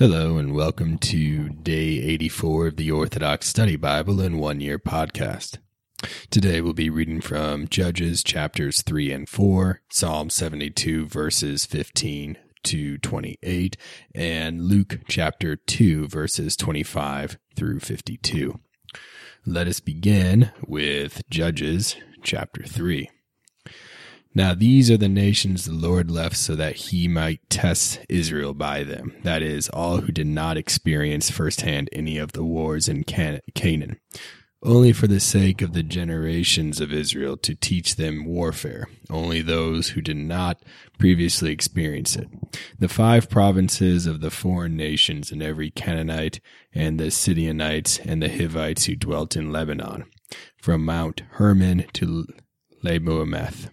Hello, and welcome to day 84 of the Orthodox Study Bible in One Year podcast. Today we'll be reading from Judges chapters 3 and 4, Psalm 72 verses 15 to 28, and Luke chapter 2 verses 25 through 52. Let us begin with Judges chapter 3. Now these are the nations the Lord left so that he might test Israel by them. That is, all who did not experience firsthand any of the wars in Can- Canaan, only for the sake of the generations of Israel to teach them warfare, only those who did not previously experience it. The five provinces of the foreign nations and every Canaanite and the Sidonites and the Hivites who dwelt in Lebanon, from Mount Hermon to Lebo Hamath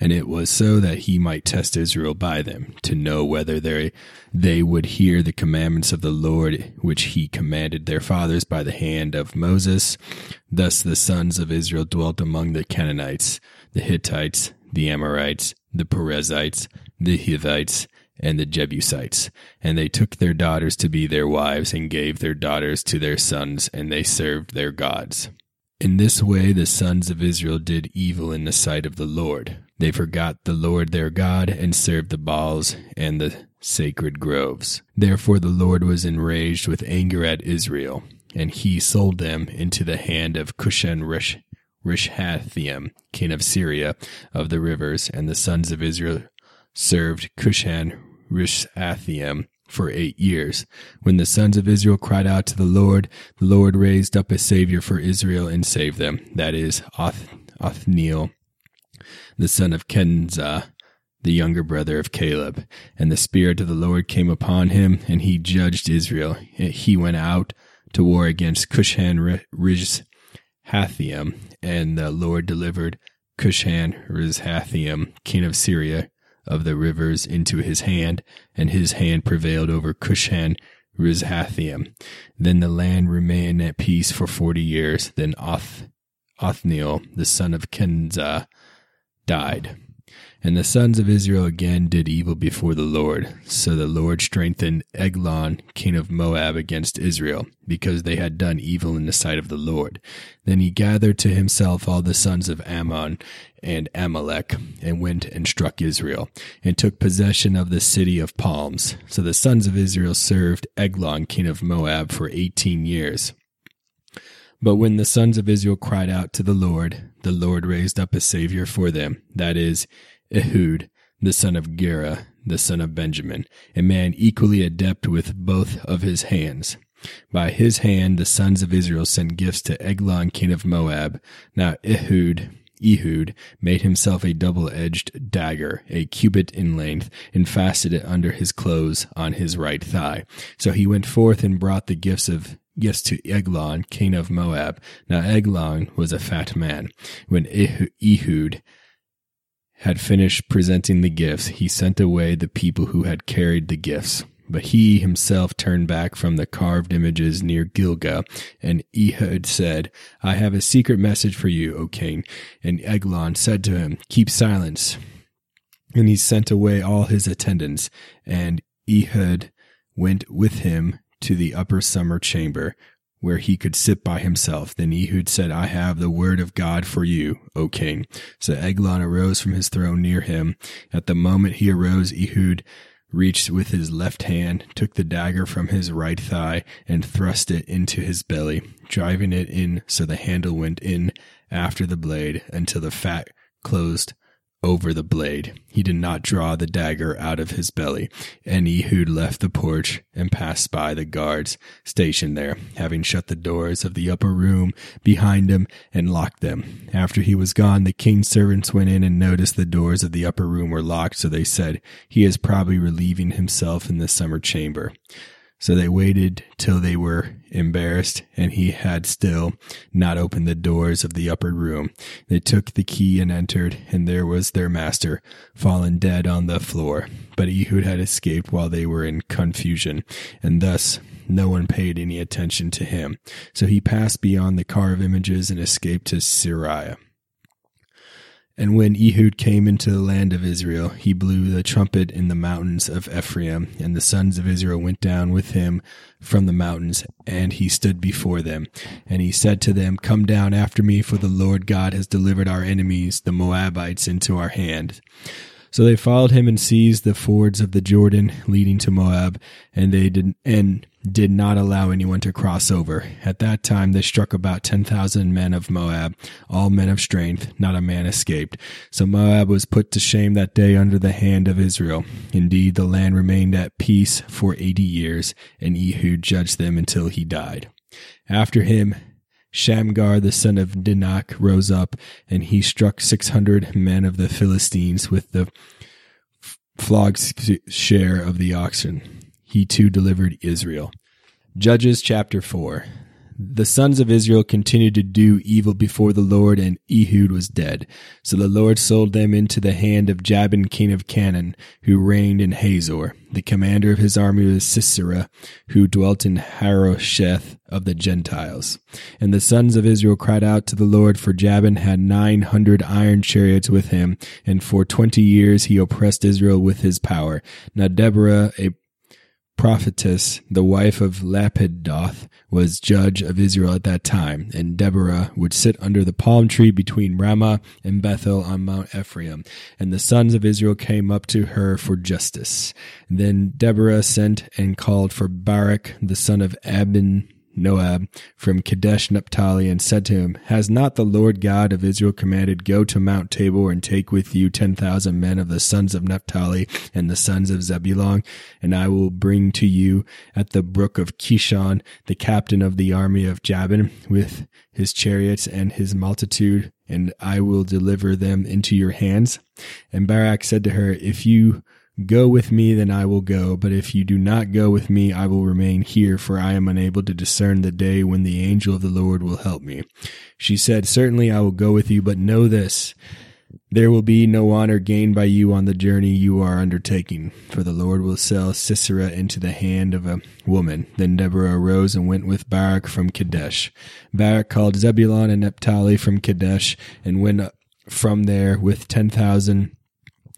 and it was so that he might test Israel by them, to know whether they, they would hear the commandments of the Lord, which he commanded their fathers by the hand of Moses. Thus the sons of Israel dwelt among the Canaanites, the Hittites, the Amorites, the Perizzites, the Hivites, and the Jebusites. And they took their daughters to be their wives, and gave their daughters to their sons, and they served their gods. In this way the sons of Israel did evil in the sight of the Lord. They forgot the Lord their God and served the Baals and the sacred groves. Therefore the Lord was enraged with anger at Israel, and he sold them into the hand of Cushan Rish, Rishathaim, king of Syria, of the rivers, and the sons of Israel served Cushan Rishathaim for eight years. When the sons of Israel cried out to the Lord, the Lord raised up a Savior for Israel and saved them. That is Oth- Othniel, the son of Kenaz, the younger brother of Caleb. And the Spirit of the Lord came upon him, and he judged Israel. He went out to war against Cushan Rishathaim, and the Lord delivered Cushan Rishathaim, king of Syria, of the rivers into his hand, and his hand prevailed over Cushan Rishathaim. Then the land remained at peace for forty years. Then Oth, Othniel, the son of Kenaz, died. And the sons of Israel again did evil before the Lord. So the Lord strengthened Eglon, king of Moab, against Israel, because they had done evil in the sight of the Lord. Then he gathered to himself all the sons of Ammon and Amalek, and went and struck Israel, and took possession of the city of palms. So the sons of Israel served Eglon, king of Moab, for eighteen years. But when the sons of Israel cried out to the Lord, the Lord raised up a Savior for them, that is, Ehud, the son of Gera, the son of Benjamin, a man equally adept with both of his hands. By his hand the sons of Israel sent gifts to Eglon king of Moab. Now Ehud, Ehud made himself a double-edged dagger, a cubit in length, and fastened it under his clothes on his right thigh. So he went forth and brought the gifts of gifts to Eglon, king of Moab. Now Eglon was a fat man. When Ehud had finished presenting the gifts, he sent away the people who had carried the gifts. But he himself turned back from the carved images near Gilgal, and Ehud said, I have a secret message for you, O king. And Eglon said to him, Keep silence. And he sent away all his attendants, and Ehud went with him to the upper summer chamber, where he could sit by himself. Then Ehud said, I have the word of God for you, O king. So Eglon arose from his throne near him. At the moment he arose, Ehud reached with his left hand, took the dagger from his right thigh, and thrust it into his belly, driving it in so the handle went in after the blade until the fat closed over the blade. He did not draw the dagger out of his belly. And Ehud left the porch and passed by the guards stationed there, having shut the doors of the upper room behind him and locked them. After he was gone, the king's servants went in and noticed the doors of the upper room were locked, so they said, He is probably relieving himself in the summer chamber. So they waited till they were embarrassed, and he had still not opened the doors of the upper room. They took the key and entered, and there was their master, fallen dead on the floor. But Ehud had escaped while they were in confusion, and thus no one paid any attention to him. So he passed beyond the carved images and escaped to Syria. And when Ehud came into the land of Israel, he blew the trumpet in the mountains of Ephraim, and the sons of Israel went down with him from the mountains, and he stood before them. And he said to them, Come down after me, for the Lord God has delivered our enemies, the Moabites, into our hand. So they followed him and seized the fords of the Jordan leading to Moab, and they did and did not allow anyone to cross over. At that time they struck about ten thousand men of Moab, all men of strength, not a man escaped. So Moab was put to shame that day under the hand of Israel. Indeed, the land remained at peace for eighty years, and Ehud judged them until he died. After him, Shamgar the son of Dinah rose up, and he struck six hundred men of the Philistines with the flog's share of the oxen. He too delivered Israel. Judges chapter 4 the sons of Israel continued to do evil before the Lord, and Ehud was dead. So the Lord sold them into the hand of Jabin king of Canaan, who reigned in Hazor. The commander of his army was Sisera, who dwelt in Harosheth of the Gentiles. And the sons of Israel cried out to the Lord, for Jabin had nine hundred iron chariots with him, and for twenty years he oppressed Israel with his power. Now Deborah, a prophetess, the wife of Lapidoth, was judge of Israel at that time, and Deborah would sit under the palm tree between Ramah and Bethel on Mount Ephraim. And the sons of Israel came up to her for justice. Then Deborah sent and called for Barak, the son of Abin Noab from Kadesh Naphtali and said to him, Has not the Lord God of Israel commanded, Go to Mount Tabor and take with you ten thousand men of the sons of Naphtali and the sons of Zebulun, and I will bring to you at the brook of Kishon the captain of the army of Jabin with his chariots and his multitude, and I will deliver them into your hands. And Barak said to her, If you Go with me, then I will go. But if you do not go with me, I will remain here, for I am unable to discern the day when the angel of the Lord will help me. She said, Certainly I will go with you, but know this. There will be no honor gained by you on the journey you are undertaking, for the Lord will sell Sisera into the hand of a woman. Then Deborah arose and went with Barak from Kadesh. Barak called Zebulun and Naphtali from Kadesh and went from there with ten thousand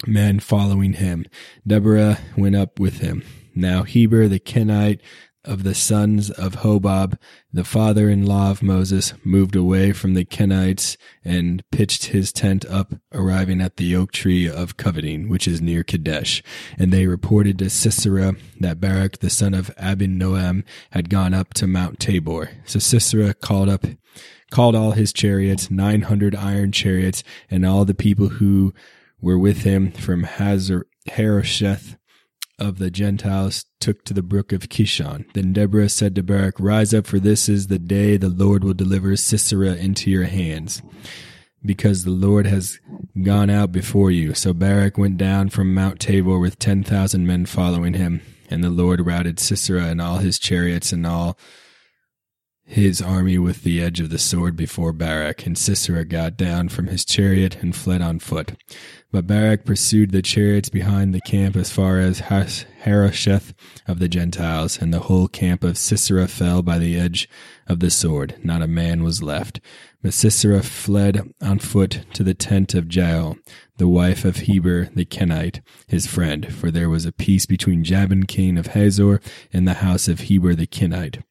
men following him. Deborah went up with him. Now Heber the Kenite of the sons of Hobab, the father-in-law of Moses, moved away from the Kenites and pitched his tent up, arriving at the oak tree of coveting, which is near Kadesh. And they reported to Sisera that Barak the son of Abinoam had gone up to Mount Tabor. So Sisera called up, called all his chariots, nine hundred iron chariots, and all the people who were with him from Hazor, Harosheth of the Gentiles took to the brook of Kishon. Then Deborah said to Barak, Rise up, for this is the day the Lord will deliver Sisera into your hands, because the Lord has gone out before you. So Barak went down from Mount Tabor with ten thousand men following him, and the Lord routed Sisera and all his chariots and all his army with the edge of the sword before Barak, and Sisera got down from his chariot and fled on foot. But Barak pursued the chariots behind the camp as far as Harosheth of the Gentiles, and the whole camp of Sisera fell by the edge of the sword. Not a man was left. But Sisera fled on foot to the tent of Jael, the wife of Heber the Kenite, his friend, for there was a peace between Jabin king of Hazor and the house of Heber the Kenite.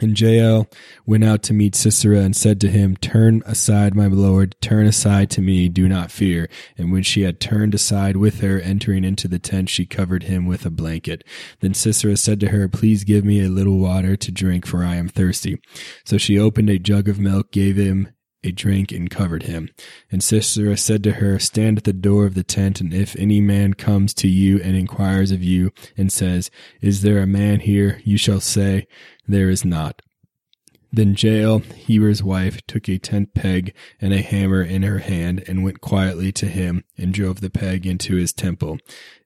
And Jael went out to meet Sisera and said to him, Turn aside, my lord, turn aside to me, do not fear. And when she had turned aside with her, entering into the tent, she covered him with a blanket. Then Sisera said to her, Please give me a little water to drink, for I am thirsty. So she opened a jug of milk, gave him a drink and covered him. And Sisera said to her, Stand at the door of the tent, and if any man comes to you and inquires of you, and says, Is there a man here? you shall say, There is not. Then Jael, Heber's wife, took a tent peg and a hammer in her hand, and went quietly to him, and drove the peg into his temple,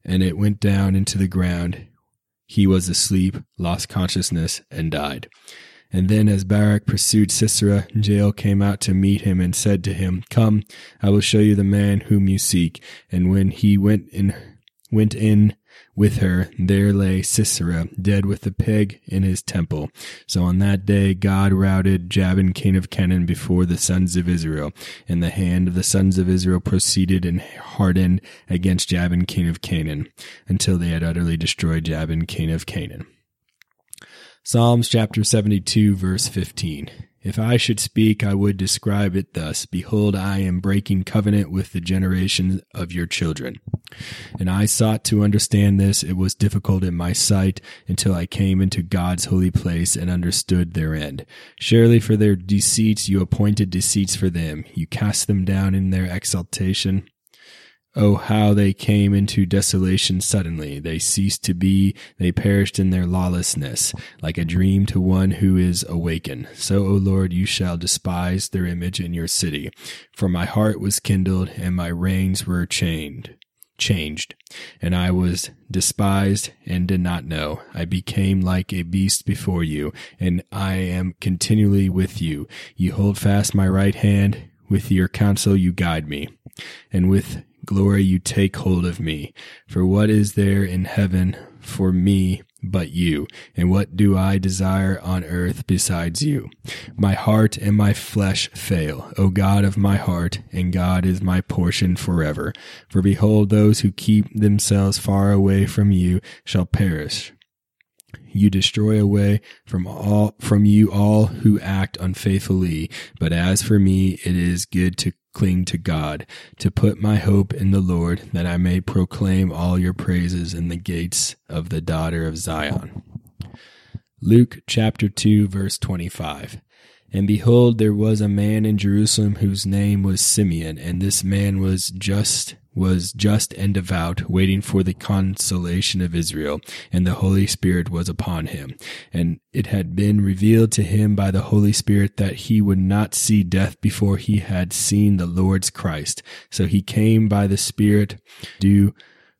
and it went down into the ground. He was asleep, lost consciousness, and died. And then as Barak pursued Sisera, Jael came out to meet him and said to him, Come, I will show you the man whom you seek. And when he went in, went in with her, there lay Sisera, dead with the pig in his temple. So on that day God routed Jabin king of Canaan before the sons of Israel, and the hand of the sons of Israel proceeded and hardened against Jabin king of Canaan, until they had utterly destroyed Jabin king of Canaan. Psalms chapter 72 verse 15. If I should speak, I would describe it thus Behold, I am breaking covenant with the generation of your children. And I sought to understand this. It was difficult in my sight until I came into God's holy place and understood their end. Surely for their deceits you appointed deceits for them. You cast them down in their exaltation. Oh, how they came into desolation suddenly. They ceased to be. They perished in their lawlessness, like a dream to one who is awakened. So, O Lord, you shall despise their image in your city. For my heart was kindled and my reins were chained changed, and I was despised and did not know. I became like a beast before you, and I am continually with you. You hold fast my right hand. With your counsel you guide me, and with glory you take hold of me. For what is there in heaven for me but you? And what do I desire on earth besides you? My heart and my flesh fail, O God of my heart, and God is my portion forever. For behold, those who keep themselves far away from you shall perish. You destroy away from all from you all who act unfaithfully. But as for me, it is good to cling to God, to put my hope in the Lord, that I may proclaim all your praises in the gates of the daughter of Zion. Luke chapter 2 verse 25. And behold, there was a man in Jerusalem whose name was Simeon, and this man was just was just and devout, waiting for the consolation of Israel, and the Holy Spirit was upon him. And it had been revealed to him by the Holy Spirit that he would not see death before he had seen the Lord's Christ. So he came by the Spirit, do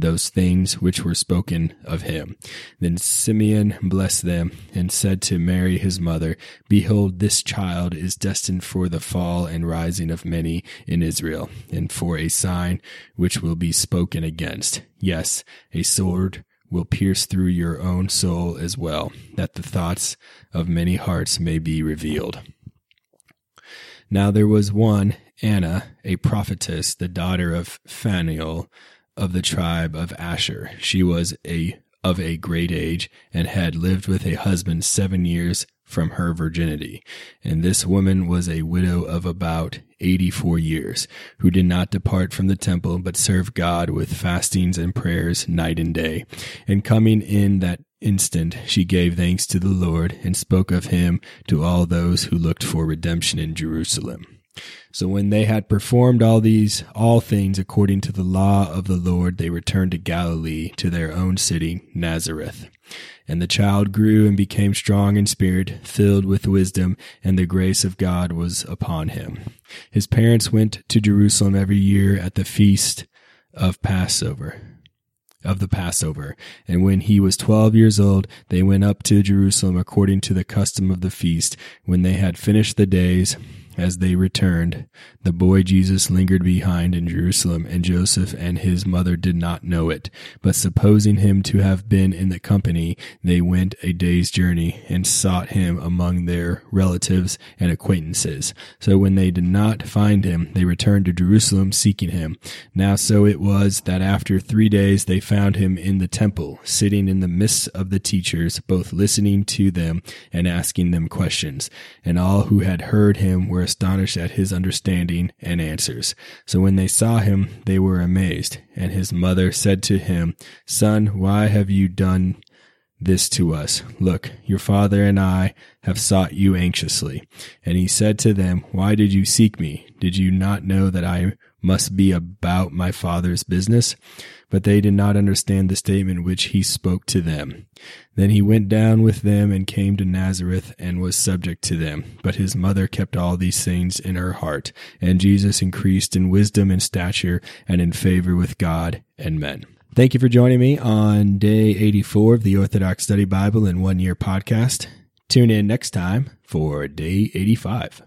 those things which were spoken of him. Then Simeon blessed them and said to Mary his mother, Behold, this child is destined for the fall and rising of many in Israel, and for a sign which will be spoken against. Yes, a sword will pierce through your own soul as well, that the thoughts of many hearts may be revealed. Now there was one, Anna, a prophetess, the daughter of Phanuel, of the tribe of Asher. She was a of a great age and had lived with a husband seven years from her virginity. And this woman was a widow of about 84 years, who did not depart from the temple, but served God with fastings and prayers night and day. And coming in that instant, she gave thanks to the Lord and spoke of him to all those who looked for redemption in Jerusalem. So when they had performed all these, all things according to the law of the Lord, they returned to Galilee, to their own city, Nazareth. And the child grew and became strong in spirit, filled with wisdom, and the grace of God was upon him. His parents went to Jerusalem every year at the feast of Passover of the Passover. And when he was twelve years old, they went up to Jerusalem according to the custom of the feast. When they had finished the days, as they returned, the boy Jesus lingered behind in Jerusalem, and Joseph and his mother did not know it. But supposing him to have been in the company, they went a day's journey and sought him among their relatives and acquaintances. So when they did not find him, they returned to Jerusalem seeking him. Now so it was that after three days they found him in the temple, sitting in the midst of the teachers, both listening to them and asking them questions. And all who had heard him were astonished at his understanding and answers. So when they saw him, they were amazed. And his mother said to him, Son, why have you done this to us? Look, your father and I have sought you anxiously. And he said to them, Why did you seek me? Did you not know that I must be about my father's business. But they did not understand the statement which he spoke to them. Then he went down with them and came to Nazareth and was subject to them. But his mother kept all these things in her heart. And Jesus increased in wisdom and stature and in favor with God and men. Thank you for joining me on day 84 of the Orthodox Study Bible in One Year podcast. Tune in next time for day 85.